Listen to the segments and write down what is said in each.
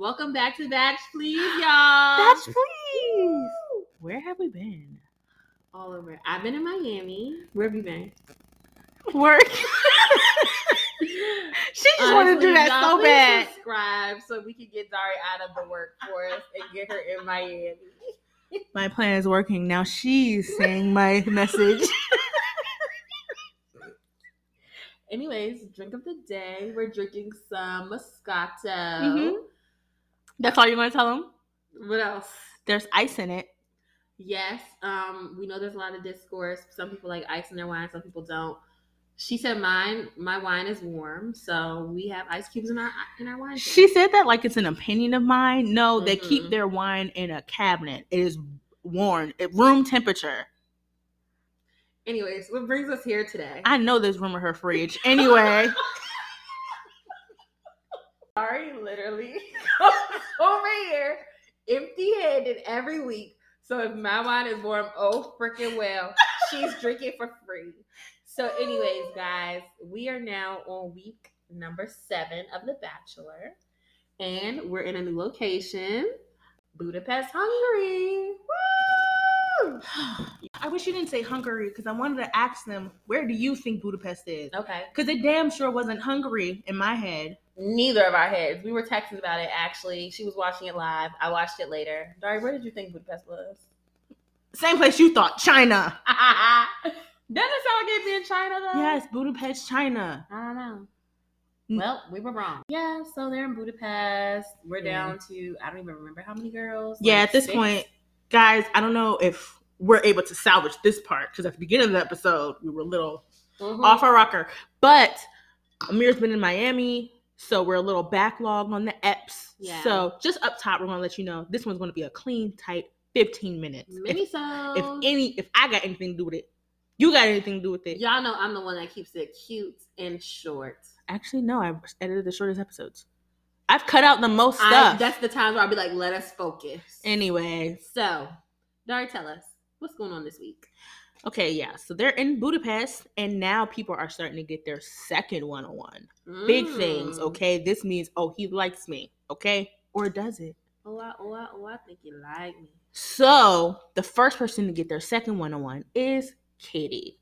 Welcome back to Bach, please, y'all. Bach, please. Where have we been? All over. I've been in Miami. Where have you been? Work. she just wanted to do that y'all, so bad. Subscribe so we can get Dari out of the workforce and get her in Miami. My plan is working. Now she's saying my message. Anyways, drink of the day. We're drinking some Moscato. Mhm. That's all you're going to tell them? What else? There's ice in it. Yes. Um, we know there's a lot of discourse. Some people like ice in their wine, some people don't. She said mine, my wine is warm, so we have ice cubes in our in our wine. She said that like it's an opinion of mine. No, they keep their wine in a cabinet. It is warm, at room temperature. Anyways, what brings us here today? I know there's room in her fridge. Anyway, Sorry, literally over here empty handed every week. So if my wine is warm, oh freaking well, she's drinking for free. So, anyways, guys, we are now on week number seven of The Bachelor, and we're in a new location, Budapest, Hungary. Woo! I wish you didn't say Hungary because I wanted to ask them where do you think Budapest is? Okay. Because it damn sure wasn't Hungary in my head. Neither of our heads. We were texting about it actually. She was watching it live. I watched it later. Dari, where did you think Budapest was? Same place you thought, China. Doesn't it sound like it's in China though? Yes, Budapest, China. I don't know. Mm. Well, we were wrong. Yeah, so they're in Budapest. We're Yeah. down to I don't even remember how many girls. Yeah, Like at this six? point, guys, I don't know if we're able to salvage this part because at the beginning of the episode, we were a little Mhm. off our rocker. But Amir's been in Miami, so we're a little backlogged on the EPs. Yeah. So just up top, we're gonna let you know this one's gonna be a clean, tight 15 minutes. If, Mini so. if any, if I got anything to do with it, you got anything to do with it. y'all know I'm the one that keeps it cute and short. Actually, no, I've edited the shortest episodes. I've cut out the most I, stuff. that's the times where I'll be like, let us focus. anyway, so, Dari, tell us what's going on this week. okay, yeah. So they're in Budapest, and now people are starting to get their second one on one. Big things, Mm. okay? This means, oh, he likes me, okay? Or does it? Oh, I, oh, I, oh, I think you like me. So the first person to get their second one on one is Katie.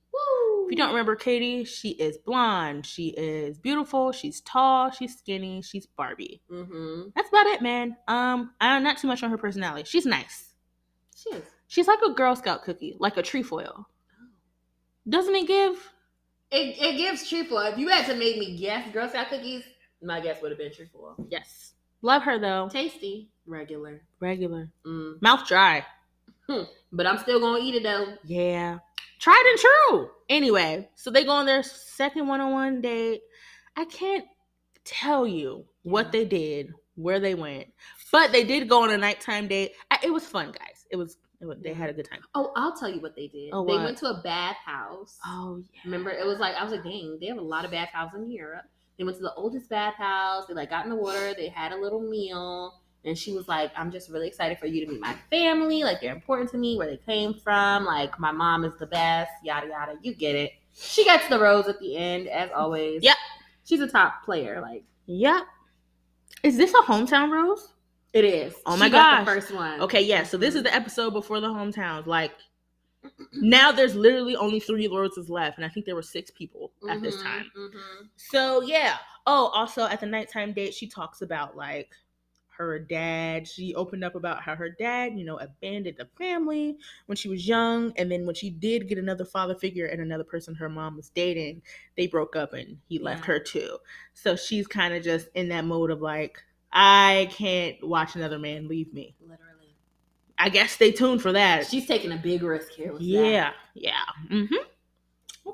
If you don't remember Katie, she is blonde, she is beautiful, she's tall, she's skinny, she's Barbie. Mm-hmm. That's about it, man. Um, I'm not too much on her personality. She's nice. She is. She's like a Girl Scout cookie, like a trefoil. Doesn't it give? It, it gives trefoil. If you had to make me guess Girl Scout cookies, my guess would have been trefoil. Yes. Love her though. Tasty, regular. Regular. Mm. Mouth dry. But I'm still gonna eat it though. Yeah. Tried and true. Anyway, so they go on their second one on one date. I can't tell you what they did, where they went, but they did go on a nighttime date. I, it was fun, guys. It was, it was they had a good time. Oh, I'll tell you what they did. Oh, they what? went to a bathhouse. Oh, yeah. Remember, it was like I was like, dang, they have a lot of bathhouses in Europe. They went to the oldest bathhouse. They like got in the water. They had a little meal, and she was like, "I'm just really excited for you to meet my family. Like they're important to me. Where they came from. Like my mom is the best. Yada yada. You get it." She gets the rose at the end, as always. Yep. She's a top player. Like Yep. Is this a hometown rose? it is. Oh She my the gosh. first one. Okay, yeah. So this is the episode before the hometowns. Like now, there's literally only three roses left, and I think there were six people at this Mhm, time. mhm. So yeah. Oh, also at the nighttime date, she talks about like her dad. She opened up about how her dad, you know, abandoned the family when she was young, and then when she did get another father figure and another person her mom was dating, they broke up and he left Yeah. her too. So she's kind of just in that mode of like, I can't watch another man leave me. Literally. I guess stay tuned for that. She's taking a big risk here. With that. Yeah, yeah. hmm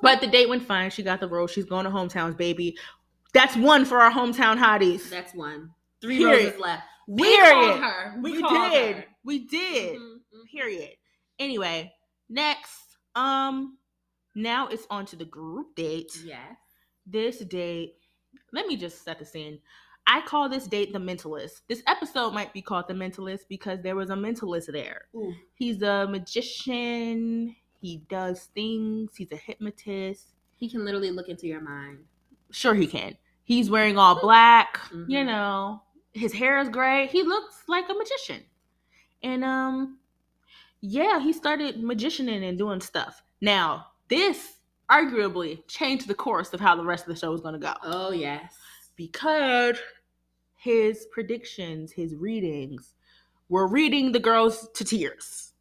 But the date went fine. She got the rose. She's going to hometowns, baby. That's one for our hometown hotties. That's one. Three Period. roses left. We Period. her. We, We, did. her. We did. Mhm, mhm. Period. Anyway, next, um, now it's on to the group date. Yes. This date, let me just set the scene. I call this date the mentalist. This episode might be called the mentalist because there was a mentalist there. Ooh. He's a magician. He does things. He's a hypnotist. He can literally look into your mind. Sure, he can. He's wearing all black. You Mhm. know, his hair is gray. He looks like a magician. And um yeah, he started magicianing and doing stuff. Now, this arguably changed the course of how the rest of the show was going to go Oh yes. because his predictions, his readings were reading the girls to tears.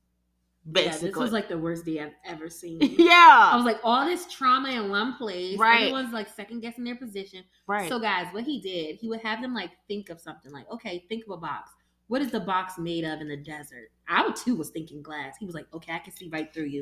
Yeah, this was like the worst day I've ever seen. yeah. I was like, all this trauma in one place. Right. Everyone's like second guessing their position. right. So, guys, what he did, he would have them like think of something like, okay, think of a box. What is the box made of in the desert? I too was thinking glass. He was like, okay, I can see right through you.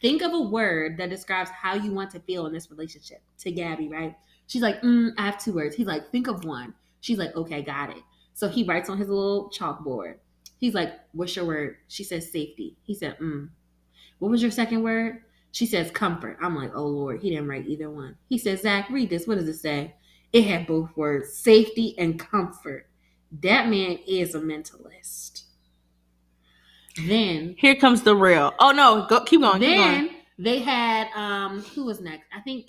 Think of a word that describes how you want to feel in this relationship to Gabby, right? She's like, mm, I have two words. He's like, think of one. She's like, okay, got it. So he writes on his little chalkboard. He's like, what's your word? She says safety. He said, mm. What was your second word? She says comfort. I'm like, oh Lord, he didn't write either one. He says, Zach, read this. What does it say? It had both words, safety and comfort. That man is a mentalist. Then, Here comes the real. Oh no, go keep going. keep then going. they had um who was next? I think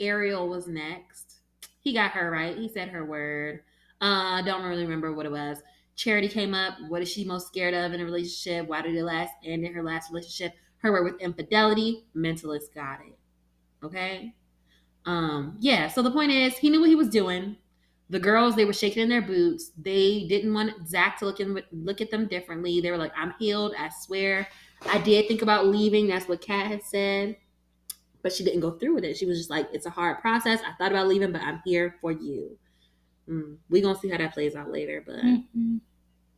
Ariel was next. He got her right. He said her word. Uh, I don't really remember what it was. Charity came up. What is she most scared of in a relationship? Why did it last And in her last relationship? Her word with infidelity. Mentalist got it. Okay. Um, yeah, so the point is he knew what he was doing. The girls, they were shaking in their boots. They didn't want Zach to look in, look at them differently. They were like, I'm healed, I swear. I did think about leaving. That's what Kat had said. But she didn't go through with it. She was just like, it's a hard process. I thought about leaving, but I'm here for you. Mm, we gonna see how that plays out later. But Mhm.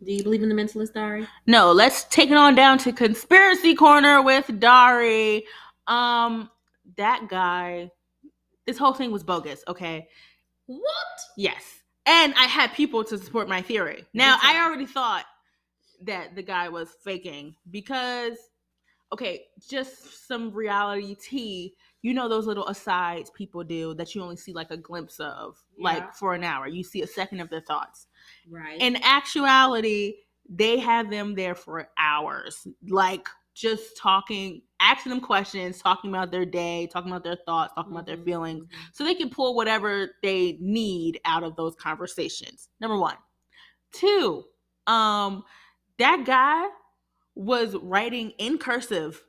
Do you believe in the mentalist, Dari? No, let's take it on down to conspiracy corner with Dari. Um, that guy, this whole thing was bogus. Okay, What? yes, and I had people to support my theory. Now too. I already thought that the guy was faking because, okay, just some reality tea. You know those little asides people do that you only see like a glimpse of, Yeah. like for an hour. You see a second of their thoughts Right. in actuality, they have them there for hours, like just talking, asking them questions, talking about their day, talking about their thoughts, talking about their Mhm, feelings, mhm. so they can pull whatever they need out of those conversations. Number one. Two, um, that guy was writing in cursive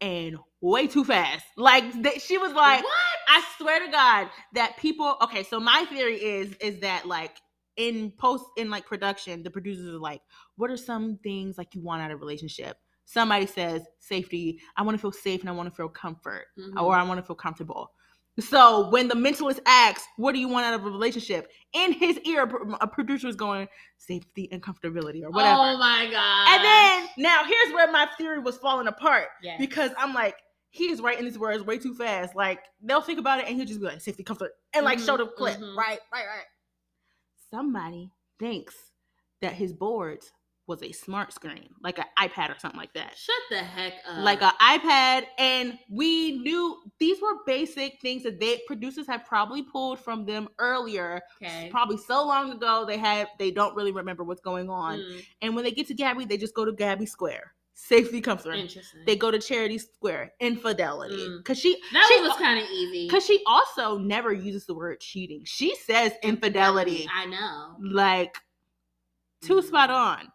and way too fast. Like th- she was like, what? I swear to God that people. Okay, so my theory is is that like in post in like production, the producers are like, what are some things like you want out of a relationship? Somebody says safety. I want to feel safe and I want to feel comfort, Mhm. or I want to feel comfortable. So when the mentalist asks, "What do you want out of a relationship?" in his ear, a producer is going safety and comfortability or whatever. Oh my god. and then now here's where my theory was falling apart yes. because I'm like, he is writing these words way too fast. Like they'll think about it and he'll just be like safety, comfort, and like show the clip. mhm. Right, right, right. Somebody thinks that his boards was a smart screen, like an iPad or something like that. shut the heck up. Like an iPad, and we knew these were basic things that they producers had probably pulled from them earlier, okay. probably so long ago they had they don't really remember what's going on. Mm, And when they get to Gabby, they just go to Gabby Square, safety, comfort interesting. they go to Charity Square, infidelity. Mm. Because she that she, was kind of easy. because she also never uses the word cheating. She says infidelity. I know. Like too Mm. spot on.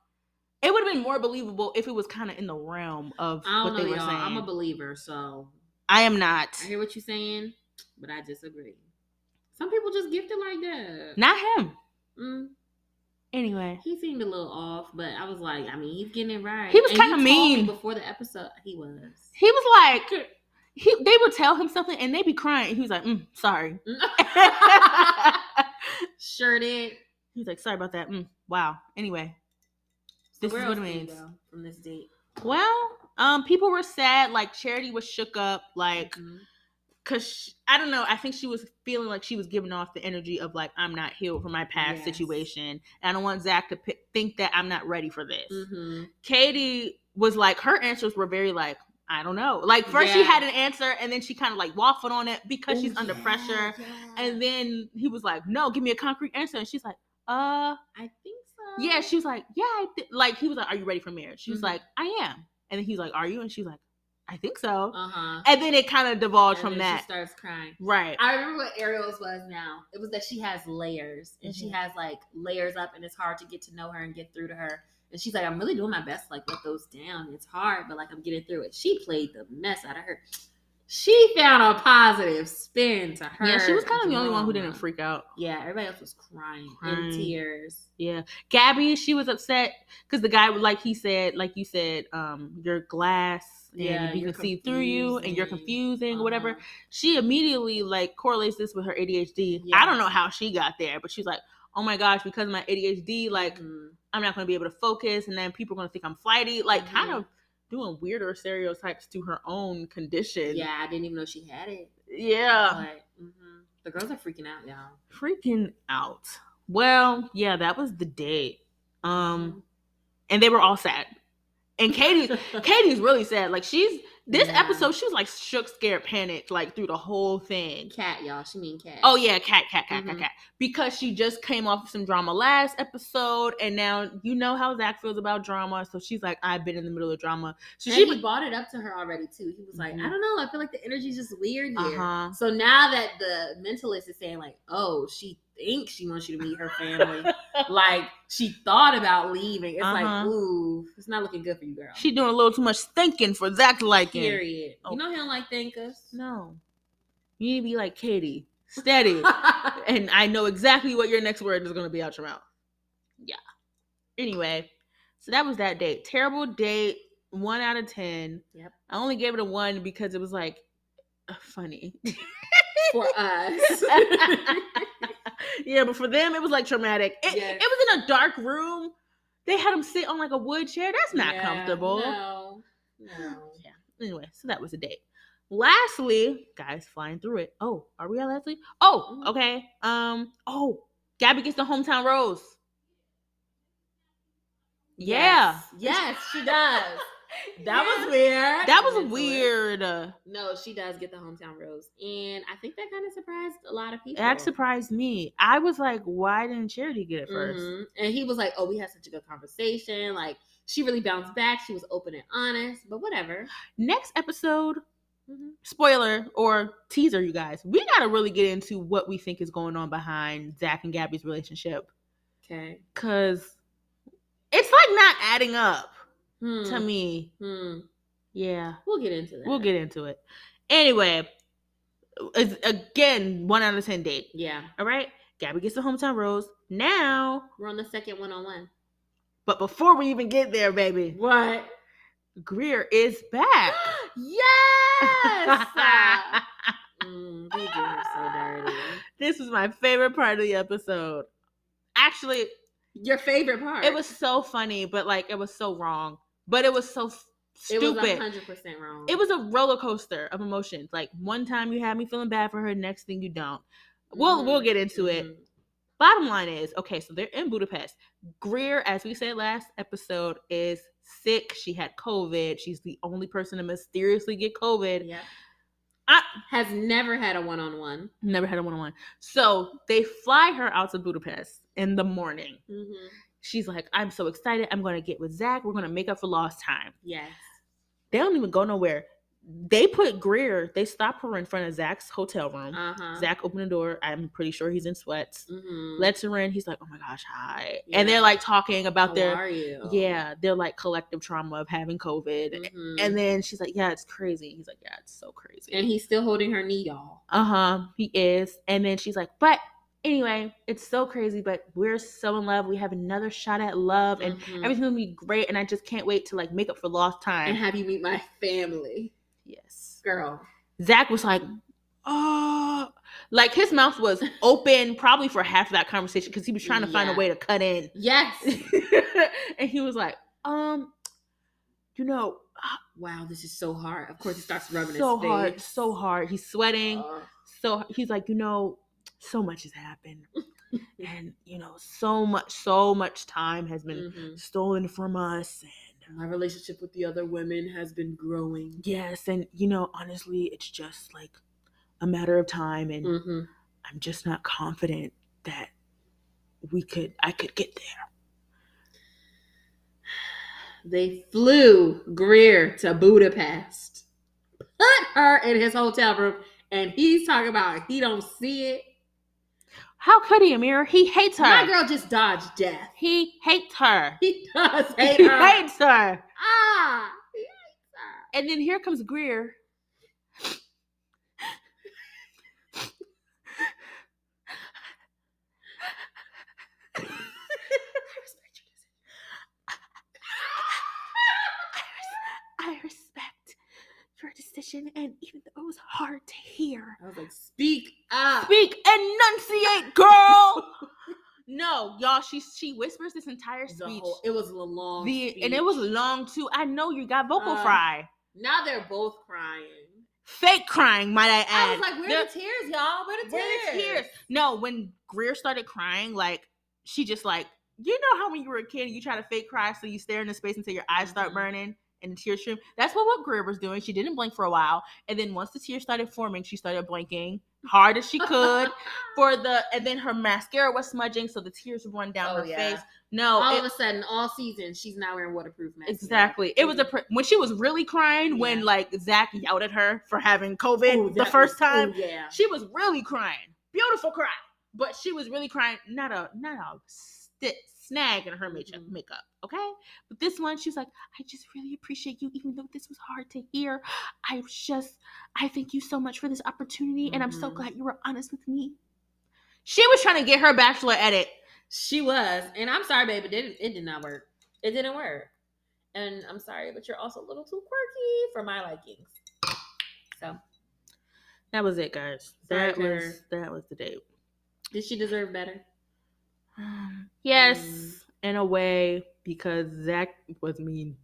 It would have been more believable if it was kind of in the realm of what they know, were y'all. saying. I'm a believer, so I am not. I hear what you're saying, but I disagree. Some people just gifted like that. Not him. Mm, Anyway. he seemed a little off, but I was like, I mean, he's getting it right. He was told me mean. before the episode. He was. He was like he they would tell him something and they'd be crying. He was like, mm, sorry. sure did. He's like, sorry about that. Mm, wow. Anyway. So This where is what it means. from this date. Well, um, people were sad. Like Charity was shook up. Like, Mhm. Cause sh I don't know. I think she was feeling like she was giving off the energy of like I'm not healed from my past Yes. situation, and I don't want Zach to p- think that I'm not ready for this. Mhm. Katie was like her answers were very like I don't know. Like first she had an answer, and then she kind of like waffled on it because she's Oh, under yeah, pressure. yeah. And then he was like, "No, give me a concrete answer," and she's like, "Uh." I think so. Yeah, she was like, yeah, like he was like, are you ready for marriage? She was Mhm. like, I am. And then he was like, are you? And she's like, I think so. Uh huh. And then it kind of divulged from that. She starts crying. Right. I remember what Ariel's was now. It was that she has layers and she Mhm. has like layers up and it's hard to get to know her and get through to her. And she's like, I'm really doing my best to like let those down. It's hard, but like I'm getting through it. She played the mess out of her. She found a positive spin to her. yeah, she was kind of the only one who didn't freak out. Yeah, everybody else was crying, Crying. in tears. Yeah. Gabby, she was upset because the guy, like he said, like you said, um, your glass and Yeah, you can see through you and you're confusing. or whatever. Uh-huh. She immediately like correlates this with her ADHD. Yeah. I don't know how she got there, but she's like, oh my gosh, because of my ADHD, like Mhm. I'm not going to be able to focus, and then people are going to think I'm flighty. Like kind Mhm. of doing weirder stereotypes to her own condition. Yeah, I didn't even know she had it. Yeah. But mhm. the girls are freaking out, y'all. Freaking out. Well, yeah, that was the date. Mm-hmm. Um, and they were all sad. And Katie, Katie's really sad. Like she's this Yeah. episode, she was like shook, scared, panicked, like through the whole thing. Kat, y'all. She mean Kat. Oh yeah, Kat, Kat, Kat, Kat, Mhm. Kat. Because she just came off of some drama last episode, and now you know how Zach feels about drama. So she's like, I've been in the middle of drama. So and she, he brought it up to her already too. He was like, Mhm. I don't know. I feel like the energy's just weird here. huh. So now that the mentalist is saying like, oh, she thinks she wants you to meet her family, like she thought about leaving. It's like, Uh-huh. ooh, it's not looking good for you, girl. She doing a little too much thinking for Zach liking. Period. Oh. You know how he don't like thinkers. No, you need to be like Katie, steady. and I know exactly what your next word is going to be out your mouth. Yeah. Anyway, so that was that date. Terrible date. One out of ten. Yep. I only gave it a one because it was like funny. for us. yeah, but for them it was like traumatic. It, Yes. it was in a dark room. They had him sit on like a wood chair. That's not Yeah, comfortable. No. No. Yeah. Anyway, so that was a date. Lastly, guys, flying through it. Oh, are we at Leslie? Oh, Mhm. okay. Um. Oh, Gabby gets the hometown rose. Yeah, Yes, Yes, she does. That was weird. that was Went to it. weird. No, she does get the hometown rose, and I think that kind of surprised a lot of people. That surprised me. I was like, why didn't Charity get it 1st Mhm. And he was like, "Oh, we had such a good conversation. Like, she really bounced back. She was open and honest. But whatever." Next episode, Mhm. spoiler or teaser, you guys. We gotta really get into what we think is going on behind Zach and Gabby's relationship, Okay. cause it's like not adding up Hmm. to me. Hmm. Yeah, We'll get into that. we'll get into it. Anyway, again, one out of ten date. Yeah, All right, Gabby gets the hometown rose now. we're on the second one-on-one. But before we even get there, baby, What? Greer is back. yes. mm, so dirty. this was my favorite part of the episode. Actually, Your favorite part? it was so funny, but like it was so wrong. But it was so f- It was stupid. hundred percent wrong. It was a roller coaster of emotions. Like one time you had me feeling bad for her, next thing you don't. We'll we'll Mhm. get into it. Mhm. Bottom line is, okay, so they're in Budapest. Greer, as we said last episode, is sick. She had COVID. She's the only person to mysteriously get COVID. Yeah. I Has never had a one-on-one. never had a one on one. So they fly her out to Budapest in the morning. Mm-hmm. She's like, I'm so excited. I'm going to get with Zach. We're going to make up for lost time. Yes. They don't even go nowhere. They put Greer, they stop her in front of Zach's hotel room. Uh huh. Zach opened the door. I'm pretty sure he's in sweats. Mm-hmm. Lets her in. He's like, oh my gosh, hi. Yeah. And they're like talking about How their, are you? yeah, their like collective trauma of having COVID. Mhm. And then she's like, yeah, it's crazy. He's like, yeah, it's so crazy. and he's still holding her knee, y'all. Uh huh. He is. And then she's like, but anyway, it's so crazy, but we're so in love. We have another shot at love and Mhm. everything will be great. And I just can't wait to like make up for lost time. and have you meet my family, yes. girl. Zach was like, oh, like his mouth was open probably for half of that conversation because he was trying to find a way to cut in. Yes. and he was like, um, you know, wow, this is so hard. Of course, he starts rubbing so his hard, so hard. He's sweating. Ugh. so he's like, you know, so much has happened. and you know, so much, so much time has been Mhm. stolen from us. And My relationship with the other women has been growing. yes, and you know, honestly, it's just like a matter of time. And Mm-hmm. I'm just not confident that we could I could get there. They flew Greer to Budapest. put her in his hotel room, and he's talking about he don't see it. How could he, Amir? He hates her. My girl just dodged death. He hates her. He does hate he her. hates her. ah, he hates her. And then here comes Greer. I respect your and even though it was hard to hear, I was like, speak up. speak, enunciate, girl. no, y'all, she she whispers this entire speech. whole- it was a long The, and it was long too. I know you got vocal Uh, fry. Now they're both crying. Fake crying, might I add. I was like, where They're- the tears, y'all? Where the Where tears? the tears? No, when Greer started crying, like she just like you know how when you were a kid you try to fake cry so you stare into space until your eyes start Mhm. burning and the tears stream. That's what what Greer was doing. She didn't blink for a while, and then once the tears started forming, she started blinking hard as she could for the. And then her mascara was smudging, so the tears would run down Oh, her yeah. face. No, all it- of a sudden, all season, she's not wearing waterproof masks. Exactly. It was a pr- when she was really crying when like Zach yelled at her for having COVID the first time. yeah. She was really crying. Beautiful cry. But she was really crying. Not a not a sti- snag in her makeup, Mhm. makeup. Okay. But this one, she's like, I just really appreciate you, even though this was hard to hear. I just, I thank you so much for this opportunity, and I'm so Mhm. glad you were honest with me. She was trying to get her bachelor edit. She was, and I'm sorry, babe, it didn't. It did not work. It didn't work, and I'm sorry, but you're also a little too quirky for my likings. So, That was it, guys. Sorry, That was that was the date. did she deserve better? Yes, Mm. in a way, because Zach was mean.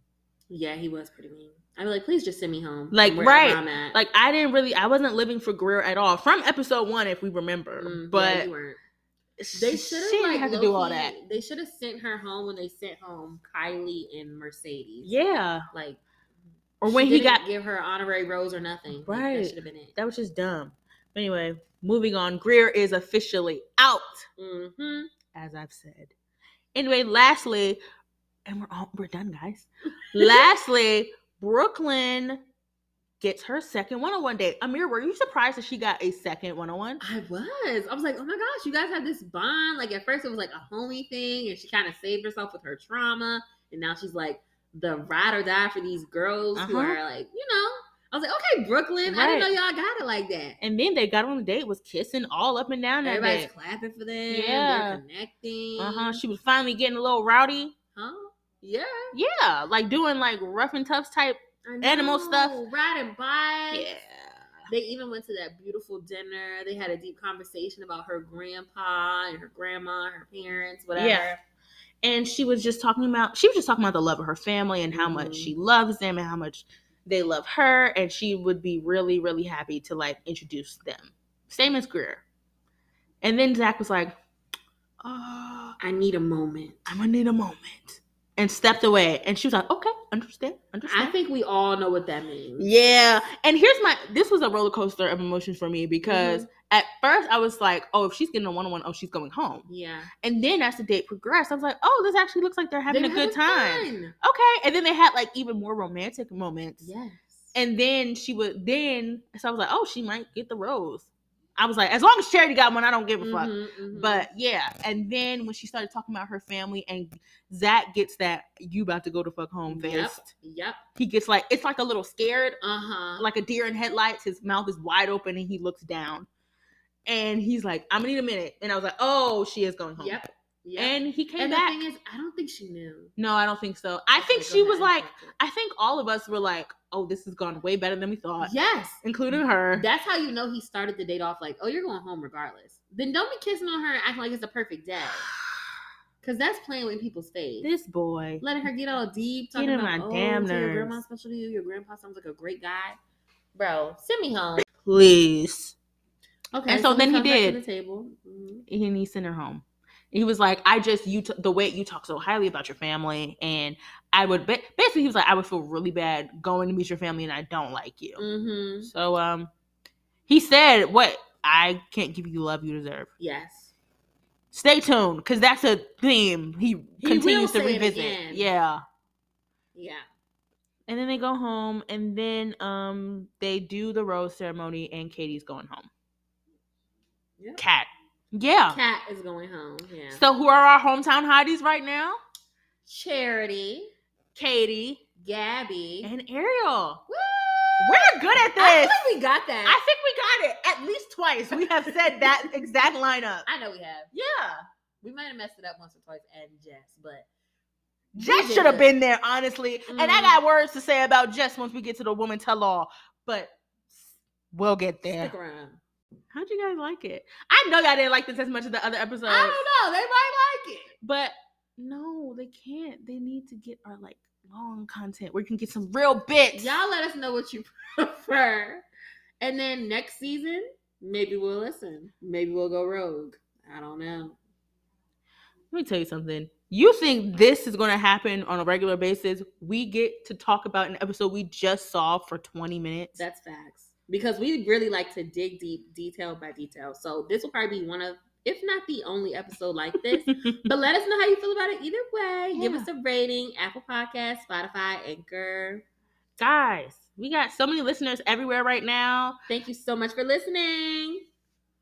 Yeah, he was pretty mean. I'd be like, please just send me home. Like, right. I'm at. Like I didn't really, I wasn't living for Greer at all from episode one, if we remember. Mm, but you They should have like have to do all that. They should have sent her home when they sent home Kylie and Mercedes. Yeah, like or when he didn't got give her honorary rose or nothing. Like, Right. that should have been it. that was just dumb. Anyway, moving on. Greer is officially out, Mm-hmm. As I've said. Anyway, lastly, and we're all we're done, guys. lastly, Brooklyn gets her second one-on-one date. Amir, were you surprised that she got a second one-on-one? I was. I was like, oh my gosh, you guys have this bond. Like at first it was like a homie thing, and she kind of saved herself with her trauma, and now she's like the ride or die for these girls who Uh-huh. are like, you know. I was like, okay, Brooklyn. I didn't know y'all got it like that. And then they got on the date, was kissing all up and down that Everybody's day. clapping for them. Yeah. They're connecting. Uh huh. She was finally getting a little rowdy. Huh? Yeah. Yeah, like doing like rough and tough type. Animal stuff. Riding bikes. Yeah. They even went to that beautiful dinner. They had a deep conversation about her grandpa and her grandma, her parents, whatever. Yeah. And she was just talking about she was just talking about the love of her family and how much Mhm. she loves them and how much they love her and she would be really really happy to like introduce them. Same as Greer. And then Zach was like, "Uh, I need a moment. I'm gonna need a moment," and stepped away. And she was like, "Okay, understand, understand." I think we all know what that means. Yeah. And here's my this was a roller coaster of emotions for me because mm-hmm. at first I was like, oh, if she's getting a one on one, oh, she's going home. Yeah. And then as the date progressed, I was like, oh, this actually looks like they're having They're a good time. fun. Okay. And then they had like even more romantic moments. Yes. And then she would then so I was like, oh, she might get the rose. I was like, as long as Charity got one, I don't give a fuck. Mhm, mhm. But yeah, and then when she started talking about her family and Zach gets that you about to go to fuck home face. Yep. Yep. He gets like it's like a little scared, Uh huh. like a deer in headlights. His mouth is wide open and he looks down. And he's like, I'm gonna need a minute. And I was like, Oh, she is going home. Yep. Yep. And he came And back. the thing is, I don't think she knew. no, I don't think so. I think she was like, I think all of us were like, Oh, this has gone way better than we thought. yes. Including her. That's how you know he started the date off like, oh, you're going home regardless. Then don't be kissing on her and acting like it's a perfect day. Cause that's playing with people's face. this boy. Letting her get all deep, Get talking about my oh, damn so your grandma's special to you. Your grandpa sounds like a great guy. Bro, send me home. Please. Okay. And so then he did. the table. Mhm. And he sent her home. He was like, I just you t- the way you talk so highly about your family, and I would ba- basically he was like, I would feel really bad going to meet your family, and I don't like you. Mhm. So um, he said, "What? I can't give you the love you deserve." Yes. Stay tuned, because that's a theme he, He continues to revisit. Yeah. Yeah. And then they go home, and then um they do the rose ceremony, and Katie's going home. Yep. Kat, yeah. Kat is going home. Yeah. So who are our hometown hotties right now? Charity, Katie Gabby. and Ariel. Woo! We're good at this. I like we got that. I think we got it at least twice. We have said that exact lineup. I know we have. Yeah. We might have messed it up once or twice, and Jess, but Jess should have been there, honestly. And I got mm-hmm. words to say about Jess once we get to the woman tell all, but we'll get there. Stick around. How'd you guys like it? I know y'all didn't like this as much as the other episodes, I don't know. They might like it. but no, they can't. They need to get our like long content where you can get some real bits. Y'all let us know what you prefer, and then next season maybe we'll listen. Maybe we'll go rogue. I don't know. Let me tell you something. You think this is going to happen on a regular basis? We get to talk about an episode we just saw for 20 minutes. That's facts. Because we really like to dig deep, detail by detail. So this will probably be one of, if not the only episode like this. but let us know how you feel about it either way. Give us a rating. Apple Podcast, Spotify, Anchor. Guys, we got so many listeners everywhere right now. Thank you so much for listening.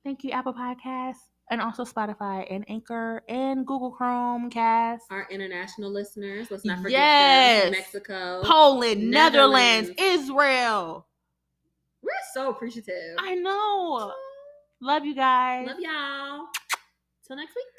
Thank you, Apple Podcasts, and also Spotify and Anchor and Google Chromecast, Our international listeners. Let's not forget Yes. Mexico. Poland, Netherlands, Netherlands. Israel. We're so appreciative. I know. Love you guys. Love y'all. Till next week.